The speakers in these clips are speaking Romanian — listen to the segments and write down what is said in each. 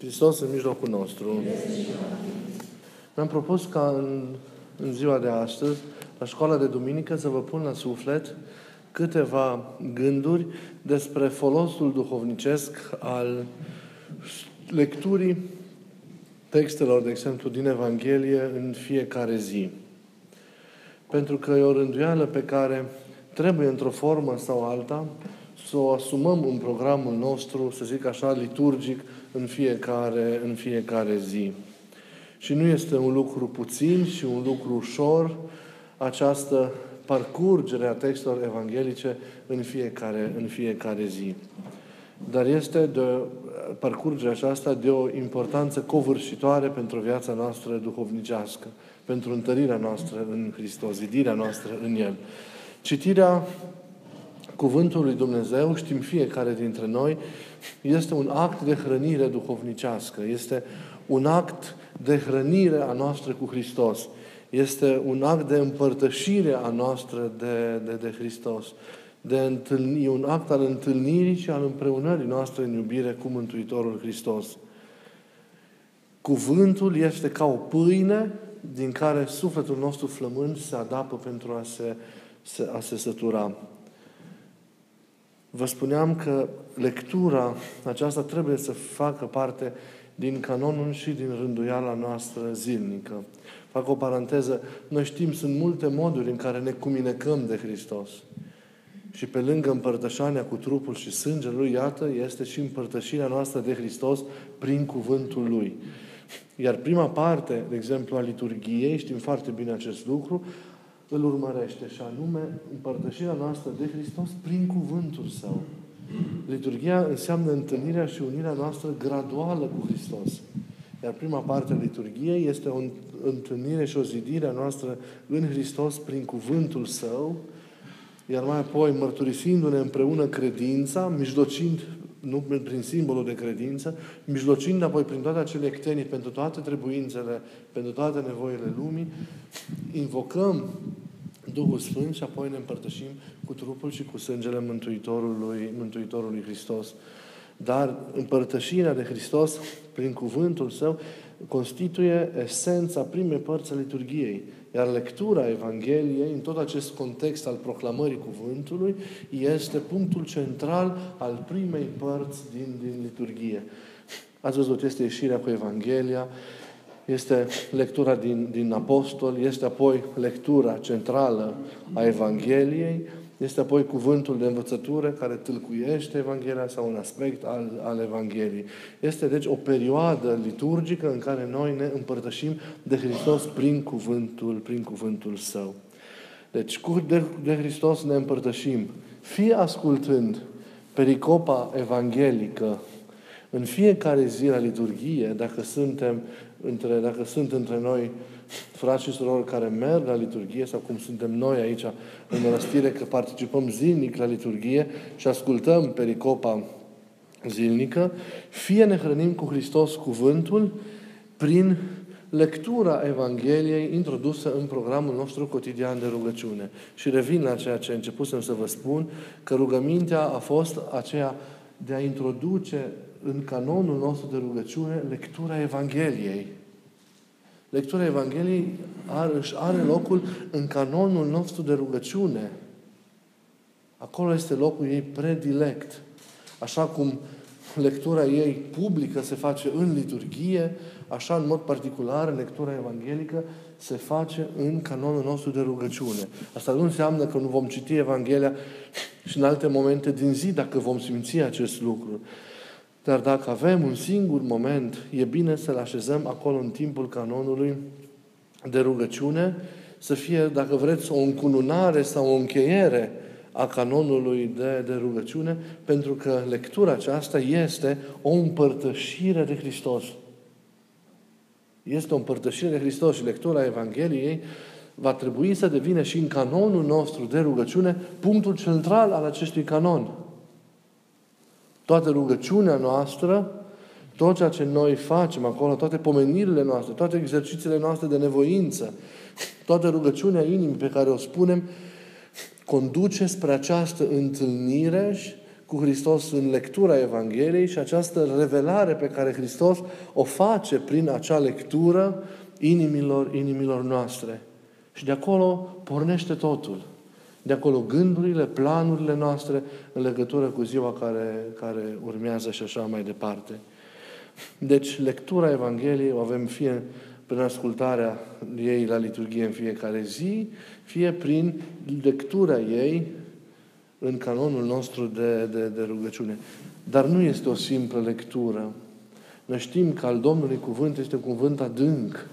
Hristos în mijlocul nostru. Mi-am propus ca în, în ziua de astăzi, la școala de duminică, să vă pun la suflet câteva gânduri despre folosul duhovnicesc al lecturii textelor, de exemplu, din Evanghelie în fiecare zi. Pentru că e o rânduială pe care trebuie, într-o formă sau alta, să o asumăm în programul nostru, să zic așa, liturgic, în fiecare, în fiecare zi. Și nu este un lucru puțin și un lucru ușor această parcurgere a textelor evanghelice în fiecare, în fiecare zi. Dar este de parcurgerea aceasta de o importanță covârșitoare pentru viața noastră duhovnicească, pentru întărirea noastră în Hristos, zidirea noastră în El. Citirea Cuvântul lui Dumnezeu, știm fiecare dintre noi, este un act de hrănire duhovnicească. Este un act de hrănire a noastră cu Hristos. Este un act de împărtășire a noastră de, de, de Hristos. De întâlni, e un act al întâlnirii și al împreunării noastre în iubire cu Mântuitorul Hristos. Cuvântul este ca o pâine din care sufletul nostru flămând se adapă pentru a se, a se sătura. Vă spuneam că lectura aceasta trebuie să facă parte din canonul și din rânduiala noastră zilnică. Fac o paranteză. Noi știm, sunt multe moduri în care ne cuminecăm de Hristos. Și pe lângă împărtășania cu trupul și sângele Lui, iată, este și împărtășirea noastră de Hristos prin cuvântul Lui. Iar prima parte, de exemplu, a liturgiei, știm foarte bine acest lucru, îl urmărește și anume împărtășirea noastră de Hristos prin cuvântul Său. Liturgia înseamnă întâlnirea și unirea noastră graduală cu Hristos. Iar prima parte a liturgiei este o întâlnire și o zidire a noastră în Hristos prin cuvântul Său, iar mai apoi mărturisindu-ne împreună credința, mijlocind nu prin simbolul de credință, mijlocind apoi prin toate acele ectenii, pentru toate trebuințele, pentru toate nevoile lumii, invocăm Duhul Sfânt și apoi ne împărtășim cu trupul și cu sângele Mântuitorului, Mântuitorului Hristos. Dar împărtășirea de Hristos prin cuvântul Său constituie esența primei părți a liturgiei. Iar lectura Evangheliei, în tot acest context al proclamării cuvântului, este punctul central al primei părți din, din liturgie. Ați văzut, este ieșirea cu Evanghelia, este lectura din, din Apostol, este apoi lectura centrală a Evangheliei, este apoi cuvântul de învățătură care tâlcuiește Evanghelia sau un aspect al, al Evangheliei. Este deci o perioadă liturgică în care noi ne împărtășim de Hristos prin cuvântul, prin cuvântul Său. Deci cu de, de Hristos ne împărtășim, fie ascultând pericopa evanghelică în fiecare zi la liturghie, dacă suntem între, dacă sunt între noi frați și surori care merg la liturghie sau cum suntem noi aici în mănăstire, că participăm zilnic la liturghie și ascultăm pericopa zilnică, fie ne hrănim cu Hristos cuvântul prin lectura Evangheliei introdusă în programul nostru cotidian de rugăciune. Și revin la ceea ce începusem să vă spun, că rugămintea a fost aceea de a introduce în canonul nostru de rugăciune lectura Evangheliei. Lectura Evangheliei are, își are locul în canonul nostru de rugăciune. Acolo este locul ei predilect. Așa cum lectura ei publică se face în liturghie, așa în mod particular lectura evanghelică se face în canonul nostru de rugăciune. Asta nu înseamnă că nu vom citi Evanghelia și în alte momente din zi, dacă vom simți acest lucru. Dar dacă avem un singur moment, e bine să-l așezăm acolo în timpul canonului de rugăciune, să fie, dacă vreți, o încununare sau o încheiere a canonului de, de rugăciune, pentru că lectura aceasta este o împărtășire de Hristos. Este o împărtășire de Hristos și lectura Evangheliei va trebui să devină și în canonul nostru de rugăciune punctul central al acestui canon. Toată rugăciunea noastră, tot ceea ce noi facem acolo, toate pomenirile noastre, toate exercițiile noastre de nevoință, toată rugăciunea inimii pe care o spunem, conduce spre această întâlnire cu Hristos în lectura Evangheliei și această revelare pe care Hristos o face prin acea lectură inimilor, inimilor noastre. Și de acolo pornește totul. De acolo gândurile, planurile noastre în legătură cu ziua care, care urmează și așa mai departe. Deci, lectura Evangheliei o avem fie prin ascultarea ei la liturghie în fiecare zi, fie prin lectura ei în canonul nostru de, de, de rugăciune. Dar nu este o simplă lectură. Noi știm că al Domnului cuvânt este un cuvânt adânc.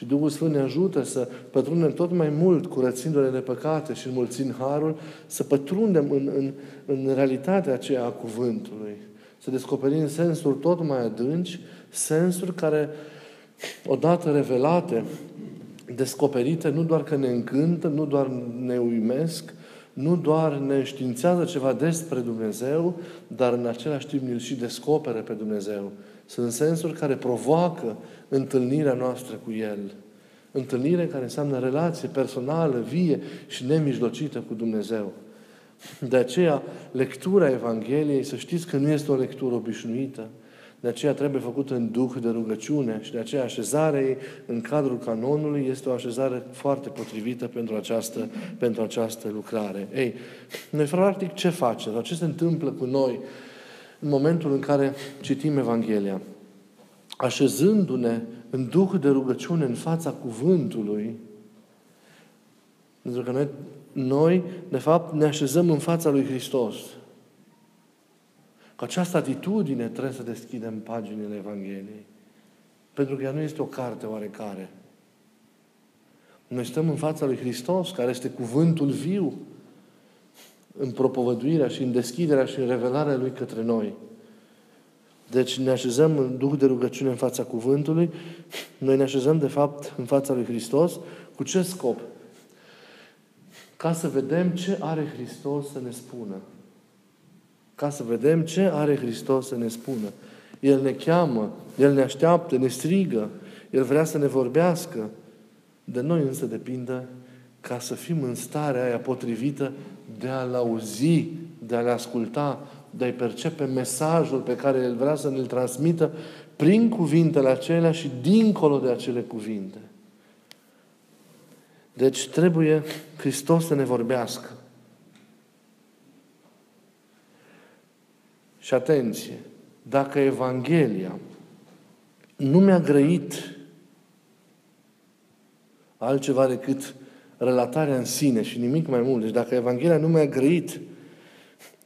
Și Duhul Sfânt ne ajută să pătrundem tot mai mult, curățindu-ne de păcate și înmulțind harul, să pătrundem în, în, în realitatea aceea a cuvântului. Să descoperim sensuri tot mai adânci, sensuri care, odată revelate, descoperite, nu doar că ne încântă, nu doar ne uimesc, nu doar ne științează ceva despre Dumnezeu, dar în același timp îl și descopere pe Dumnezeu. Sunt sensuri care provoacă întâlnirea noastră cu El. Întâlnire care înseamnă relație personală, vie și nemijlocită cu Dumnezeu. De aceea, lectura Evangheliei, să știți că nu este o lectură obișnuită, de aceea trebuie făcută în duh de rugăciune și de aceea așezarea ei în cadrul canonului este o așezare foarte potrivită pentru această, pentru această lucrare. Ei, noi practic ce facem? Sau ce se întâmplă cu noi în momentul în care citim Evanghelia? Așezându-ne în duh de rugăciune în fața cuvântului, pentru că noi, noi, de fapt, ne așezăm în fața lui Hristos. Cu această atitudine trebuie să deschidem paginile Evangheliei. Pentru că ea nu este o carte oarecare. Noi stăm în fața lui Hristos, care este cuvântul viu, în propovăduirea și în deschiderea și în revelarea Lui către noi. Deci ne așezăm în duh de rugăciune în fața cuvântului, noi ne așezăm de fapt în fața lui Hristos. Cu ce scop? Ca să vedem ce are Hristos să ne spună ca să vedem ce are Hristos să ne spună. El ne cheamă, El ne așteaptă, ne strigă, El vrea să ne vorbească. De noi însă depinde ca să fim în starea aia potrivită de a-L auzi, de a-L asculta, de a-i percepe mesajul pe care El vrea să ne-l transmită prin cuvintele acelea și dincolo de acele cuvinte. Deci trebuie Hristos să ne vorbească. Și atenție, dacă Evanghelia nu mi-a grăit altceva decât relatarea în sine și nimic mai mult, deci dacă Evanghelia nu mi-a grăit,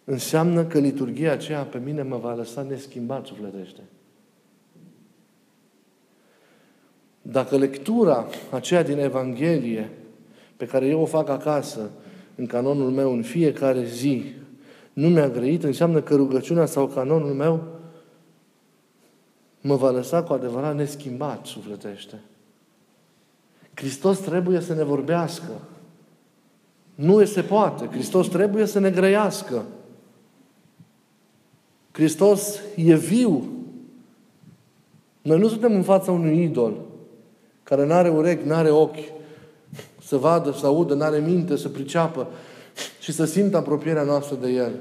înseamnă că liturgia aceea pe mine mă va lăsa neschimbat sufletește. Dacă lectura aceea din Evanghelie, pe care eu o fac acasă, în canonul meu, în fiecare zi, nu mi-a grăit, înseamnă că rugăciunea sau canonul meu mă va lăsa cu adevărat neschimbat sufletește. Hristos trebuie să ne vorbească. Nu se poate. Hristos trebuie să ne grăiască. Hristos e viu. Noi nu suntem în fața unui idol care nu are urechi, nu are ochi, să vadă, să audă, nu are minte, să priceapă și să simtă apropierea noastră de El.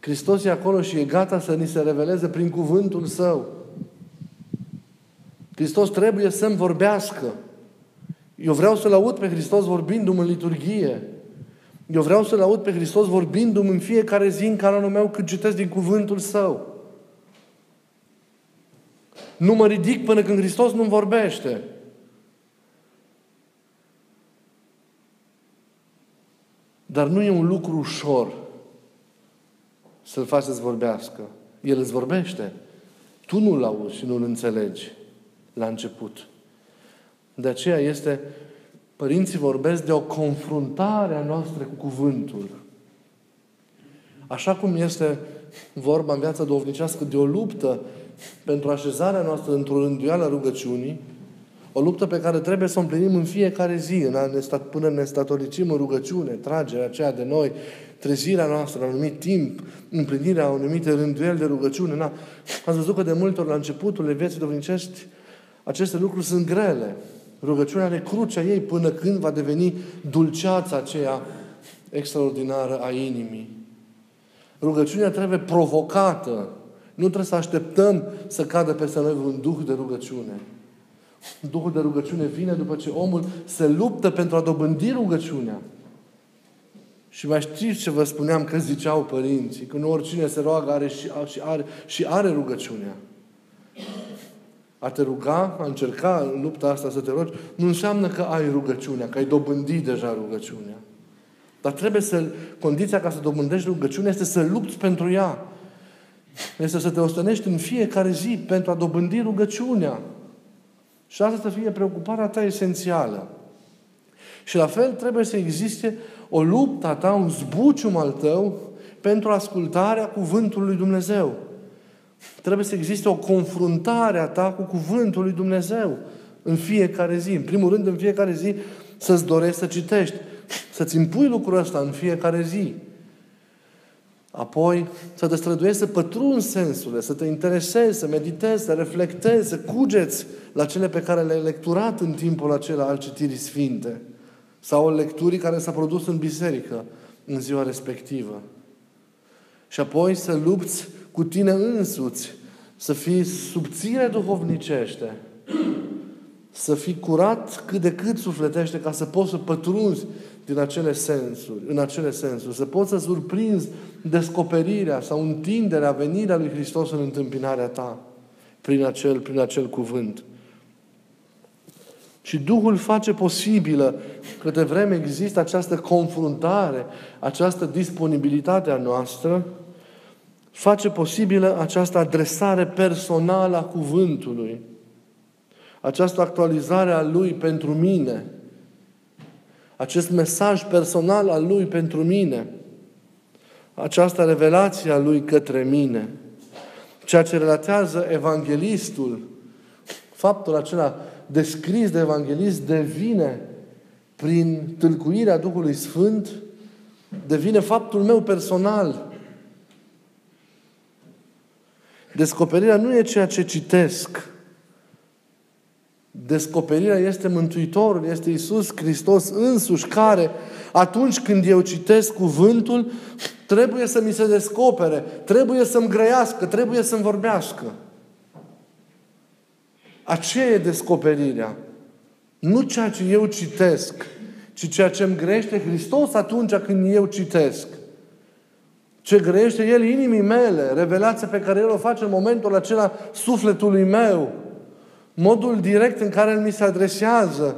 Hristos e acolo și e gata să ni se reveleze prin cuvântul Său. Hristos trebuie să-mi vorbească. Eu vreau să-L aud pe Hristos vorbindu-mi în liturghie. Eu vreau să-L aud pe Hristos vorbindu-mi în fiecare zi în canonul meu când citesc din cuvântul Său. Nu mă ridic până când Hristos nu vorbește. Dar nu e un lucru ușor să-L faci să-ți vorbească. El îți vorbește. Tu nu-L auzi și nu-L înțelegi la început. De aceea este, părinții vorbesc de o confruntare a noastră cu cuvântul. Așa cum este vorba în viața duhovnicească de o luptă pentru așezarea noastră într-o rânduială rugăciunii, o luptă pe care trebuie să o împlinim în fiecare zi, în a ne stat, până ne statolicim în rugăciune, tragerea aceea de noi, trezirea noastră la un anumit timp, împlinirea unui anumite rânduieli de rugăciune. Na, ați văzut că de multe ori la începutul vieții domnicești aceste lucruri sunt grele. Rugăciunea are crucea ei până când va deveni dulceața aceea extraordinară a inimii. Rugăciunea trebuie provocată. Nu trebuie să așteptăm să cadă peste noi un duh de rugăciune. Duhul de rugăciune vine după ce omul se luptă pentru a dobândi rugăciunea. Și mai știți ce vă spuneam că ziceau părinții? Că nu oricine se roagă are și, și, are, și are rugăciunea. A te ruga, a încerca în lupta asta să te rogi, nu înseamnă că ai rugăciunea, că ai dobândit deja rugăciunea. Dar trebuie să, condiția ca să dobândești rugăciunea este să lupți pentru ea. Este să te ostănești în fiecare zi pentru a dobândi rugăciunea. Și asta să fie preocuparea ta esențială. Și la fel trebuie să existe o luptă a ta, un zbucium al tău pentru ascultarea cuvântului lui Dumnezeu. Trebuie să existe o confruntare a ta cu cuvântul lui Dumnezeu în fiecare zi. În primul rând, în fiecare zi, să-ți dorești să citești. Să-ți impui lucrul ăsta în fiecare zi. Apoi, să te străduiești să pătrunzi sensurile, să te interesezi, să meditezi, să reflectezi, să cugeți la cele pe care le-ai lecturat în timpul acela al citirii sfinte sau în lecturii care s-a produs în biserică în ziua respectivă. Și apoi să lupți cu tine însuți, să fii subțire duhovnicește, să fii curat cât de cât sufletește ca să poți să pătrunzi din acele sensuri, în acele sensuri, să poți să surprinzi descoperirea sau întinderea, venirea lui Hristos în întâmpinarea ta prin acel, prin acel cuvânt. Și Duhul face posibilă că de vreme există această confruntare, această disponibilitate a noastră, face posibilă această adresare personală a cuvântului, această actualizare a Lui pentru mine, acest mesaj personal al Lui pentru mine, această revelație a Lui către mine, ceea ce relatează evanghelistul, faptul acela descris de evanghelist devine prin tâlcuirea Duhului Sfânt, devine faptul meu personal. Descoperirea nu e ceea ce citesc. Descoperirea este Mântuitorul, este Isus Hristos însuși, care atunci când eu citesc cuvântul, trebuie să mi se descopere, trebuie să-mi grăiască, trebuie să-mi vorbească. Aceea e descoperirea. Nu ceea ce eu citesc, ci ceea ce îmi grește Hristos atunci când eu citesc. Ce grește El inimii mele, revelația pe care El o face în momentul acela sufletului meu, modul direct în care El mi se adresează,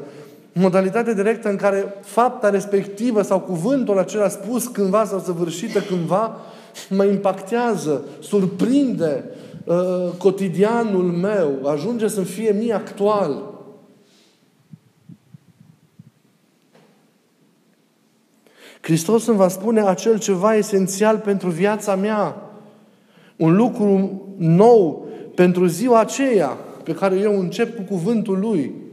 modalitatea directă în care fapta respectivă sau cuvântul acela spus cândva sau săvârșită cândva mă impactează, surprinde, uh, cotidianul meu, ajunge să fie mie actual. Hristos îmi va spune acel ceva esențial pentru viața mea. Un lucru nou pentru ziua aceea pe care eu încep cu cuvântul Lui.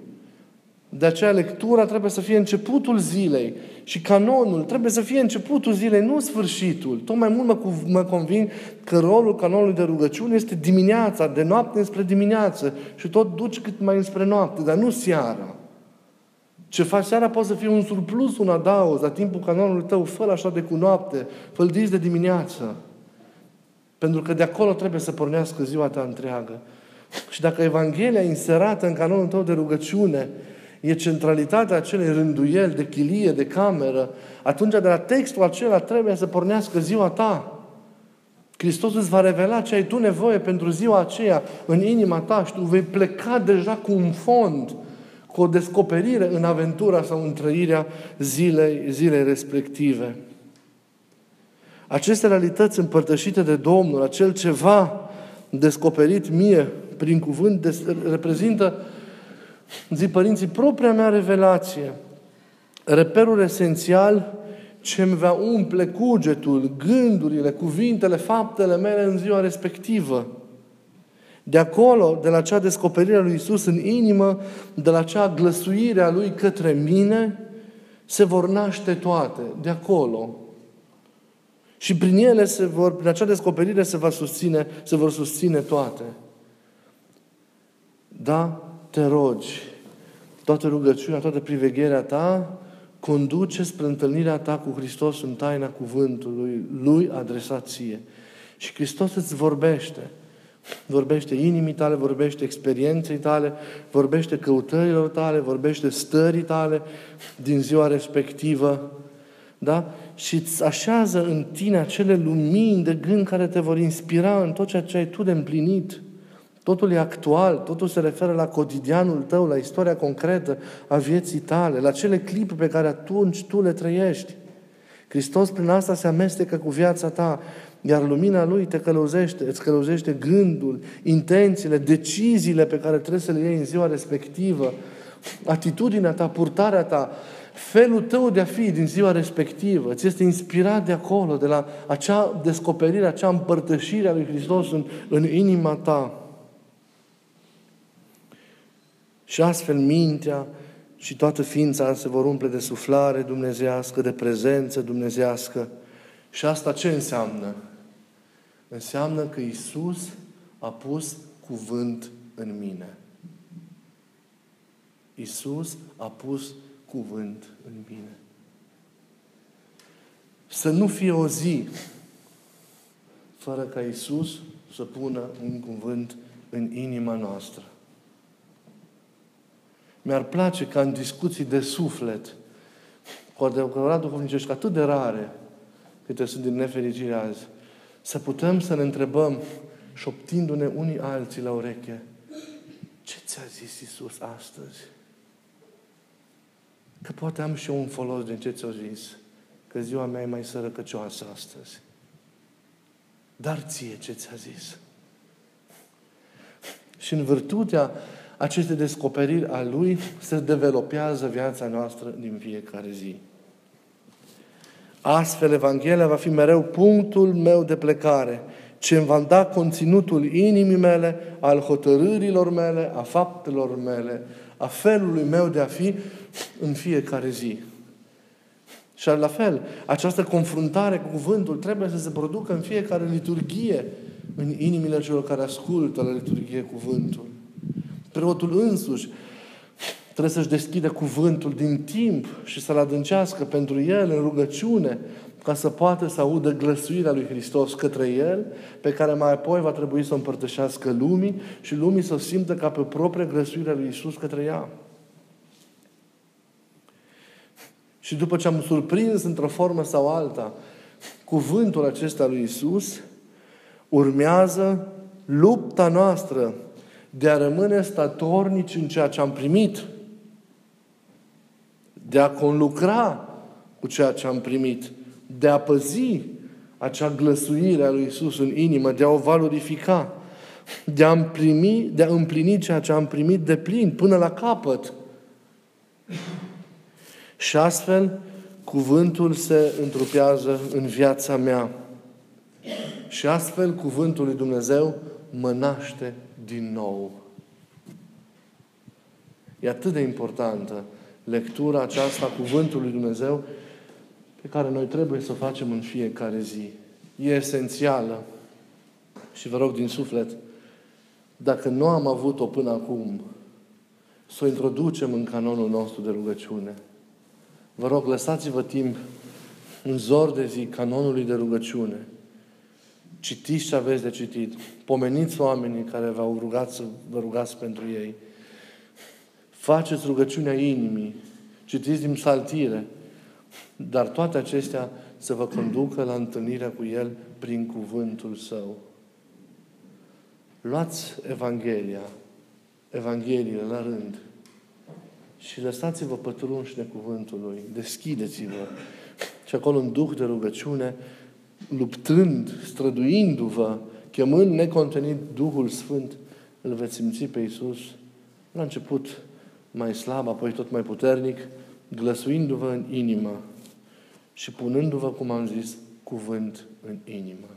De aceea lectura trebuie să fie începutul zilei și canonul trebuie să fie începutul zilei, nu sfârșitul. Tot mai mult mă, mă convin că rolul canonului de rugăciune este dimineața, de noapte spre dimineață și tot duci cât mai înspre noapte, dar nu seara. Ce faci seara poate să fie un surplus, un adaos, la timpul canonului tău, fă așa de cu noapte, fă de dimineață. Pentru că de acolo trebuie să pornească ziua ta întreagă. Și dacă Evanghelia inserată în canonul tău de rugăciune e centralitatea acelei rânduieli de chilie, de cameră, atunci de la textul acela trebuie să pornească ziua ta. Hristos îți va revela ce ai tu nevoie pentru ziua aceea în inima ta și tu vei pleca deja cu un fond, cu o descoperire în aventura sau în trăirea zilei, zilei respective. Aceste realități împărtășite de Domnul, acel ceva descoperit mie prin cuvânt, reprezintă Zi părinții, propria mea revelație, reperul esențial ce îmi va umple cugetul, gândurile, cuvintele, faptele mele în ziua respectivă. De acolo, de la acea descoperire a lui Isus în inimă, de la acea glăsuire a Lui către mine, se vor naște toate. De acolo. Și prin ele se vor, prin acea descoperire se, va susține, se vor susține toate. Da? Te rogi, toată rugăciunea, toată privegherea ta, conduce spre întâlnirea ta cu Hristos în taina cuvântului Lui adresat ție. Și Hristos îți vorbește. Vorbește inimii tale, vorbește experienței tale, vorbește căutărilor tale, vorbește stării tale din ziua respectivă. Da? Și îți așează în tine acele lumini de gând care te vor inspira în tot ceea ce ai tu de împlinit. Totul e actual, totul se referă la cotidianul tău, la istoria concretă a vieții tale, la cele clipuri pe care atunci tu le trăiești. Hristos prin asta se amestecă cu viața ta, iar lumina Lui te călăuzește, îți călăuzește gândul, intențiile, deciziile pe care trebuie să le iei în ziua respectivă, atitudinea ta, purtarea ta, felul tău de a fi din ziua respectivă, ți este inspirat de acolo, de la acea descoperire, acea împărtășire a lui Hristos în, în inima ta. Și astfel mintea și toată ființa se vor umple de suflare dumnezească, de prezență dumnezească. Și asta ce înseamnă? Înseamnă că Isus a pus cuvânt în mine. Isus a pus cuvânt în mine. Să nu fie o zi fără ca Isus să pună un cuvânt în inima noastră. Mi-ar place ca în discuții de suflet, cu adevărat duhovnicești atât de rare, câte sunt din nefericire azi, să putem să ne întrebăm, șoptindu-ne unii alții la ureche, ce ți-a zis Isus astăzi? Că poate am și eu un folos din ce ți-a zis, că ziua mea e mai sărăcăcioasă astăzi. Dar ție ce ți-a zis? Și în virtutea aceste descoperiri a Lui se developează viața noastră din fiecare zi. Astfel, Evanghelia va fi mereu punctul meu de plecare, ce îmi va da conținutul inimii mele, al hotărârilor mele, a faptelor mele, a felului meu de a fi în fiecare zi. Și la fel, această confruntare cu cuvântul trebuie să se producă în fiecare liturghie, în inimile celor care ascultă la liturghie cuvântul. Preotul însuși trebuie să-și deschide cuvântul din timp și să-l adâncească pentru el în rugăciune, ca să poată să audă glăsuirea lui Hristos către el, pe care mai apoi va trebui să o împărtășească lumii și lumii să simtă ca pe propria glăsuirea lui Isus către ea. Și după ce am surprins într-o formă sau alta cuvântul acesta lui Isus, urmează lupta noastră de a rămâne statornici în ceea ce am primit, de a conlucra cu ceea ce am primit, de a păzi acea glăsuire a lui Isus în inimă, de a o valorifica, de a împlini, de a împlini ceea ce am primit de plin, până la capăt. Și astfel, cuvântul se întrupează în viața mea. Și astfel, cuvântul lui Dumnezeu mă naște din nou. E atât de importantă lectura aceasta Cuvântului Dumnezeu pe care noi trebuie să o facem în fiecare zi. E esențială. Și vă rog din suflet, dacă nu am avut-o până acum, să o introducem în canonul nostru de rugăciune. Vă rog, lăsați-vă timp în zor de zi canonului de rugăciune. Citiți ce aveți de citit. Pomeniți oamenii care v-au rugat să vă rugați pentru ei. Faceți rugăciunea inimii. Citiți din saltire. Dar toate acestea să vă conducă la întâlnirea cu El prin cuvântul Său. Luați Evanghelia, Evangheliile la rând și lăsați-vă pătrunși de cuvântul Lui. Deschideți-vă. Și acolo în duh de rugăciune, luptând, străduindu-vă, chemând necontenit Duhul Sfânt, îl veți simți pe Iisus la început mai slab, apoi tot mai puternic, glăsuindu-vă în inimă și punându-vă, cum am zis, cuvânt în inimă.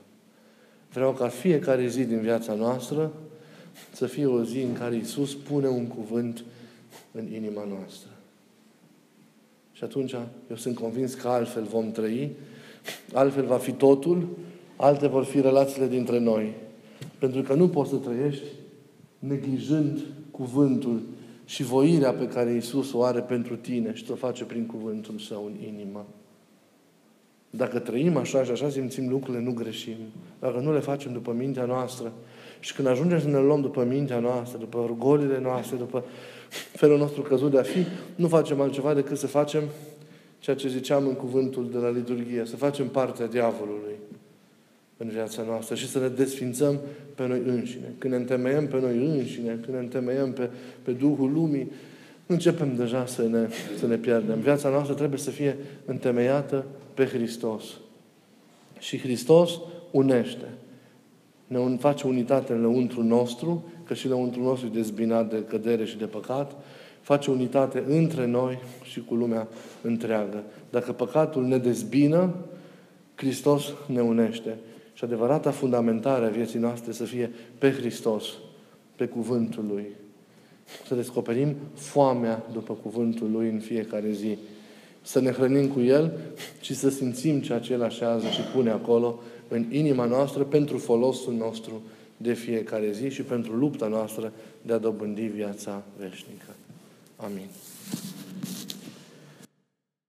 Vreau ca fiecare zi din viața noastră să fie o zi în care Iisus pune un cuvânt în inima noastră. Și atunci eu sunt convins că altfel vom trăi, altfel va fi totul, alte vor fi relațiile dintre noi. Pentru că nu poți să trăiești neglijând cuvântul și voirea pe care Iisus o are pentru tine și o face prin cuvântul Său în inimă. Dacă trăim așa și așa simțim lucrurile, nu greșim. Dacă nu le facem după mintea noastră și când ajungem să ne luăm după mintea noastră, după rugolile noastre, după felul nostru căzut de a fi, nu facem altceva decât să facem ceea ce ziceam în cuvântul de la liturghie, să facem partea diavolului în viața noastră și să ne desfințăm pe noi înșine. Când ne întemeiem pe noi înșine, când ne întemeiem pe, pe Duhul Lumii, începem deja să ne, să ne pierdem. Viața noastră trebuie să fie întemeiată pe Hristos. Și Hristos unește. Ne face unitate în lăuntru nostru, că și lăuntru nostru e dezbinat de cădere și de păcat, face unitate între noi și cu lumea întreagă. Dacă păcatul ne dezbină, Hristos ne unește. Și adevărata fundamentare a vieții noastre să fie pe Hristos, pe cuvântul Lui. Să descoperim foamea după cuvântul Lui în fiecare zi. Să ne hrănim cu El și să simțim ceea ce El așează și pune acolo în inima noastră pentru folosul nostru de fiecare zi și pentru lupta noastră de a dobândi viața veșnică. 阿明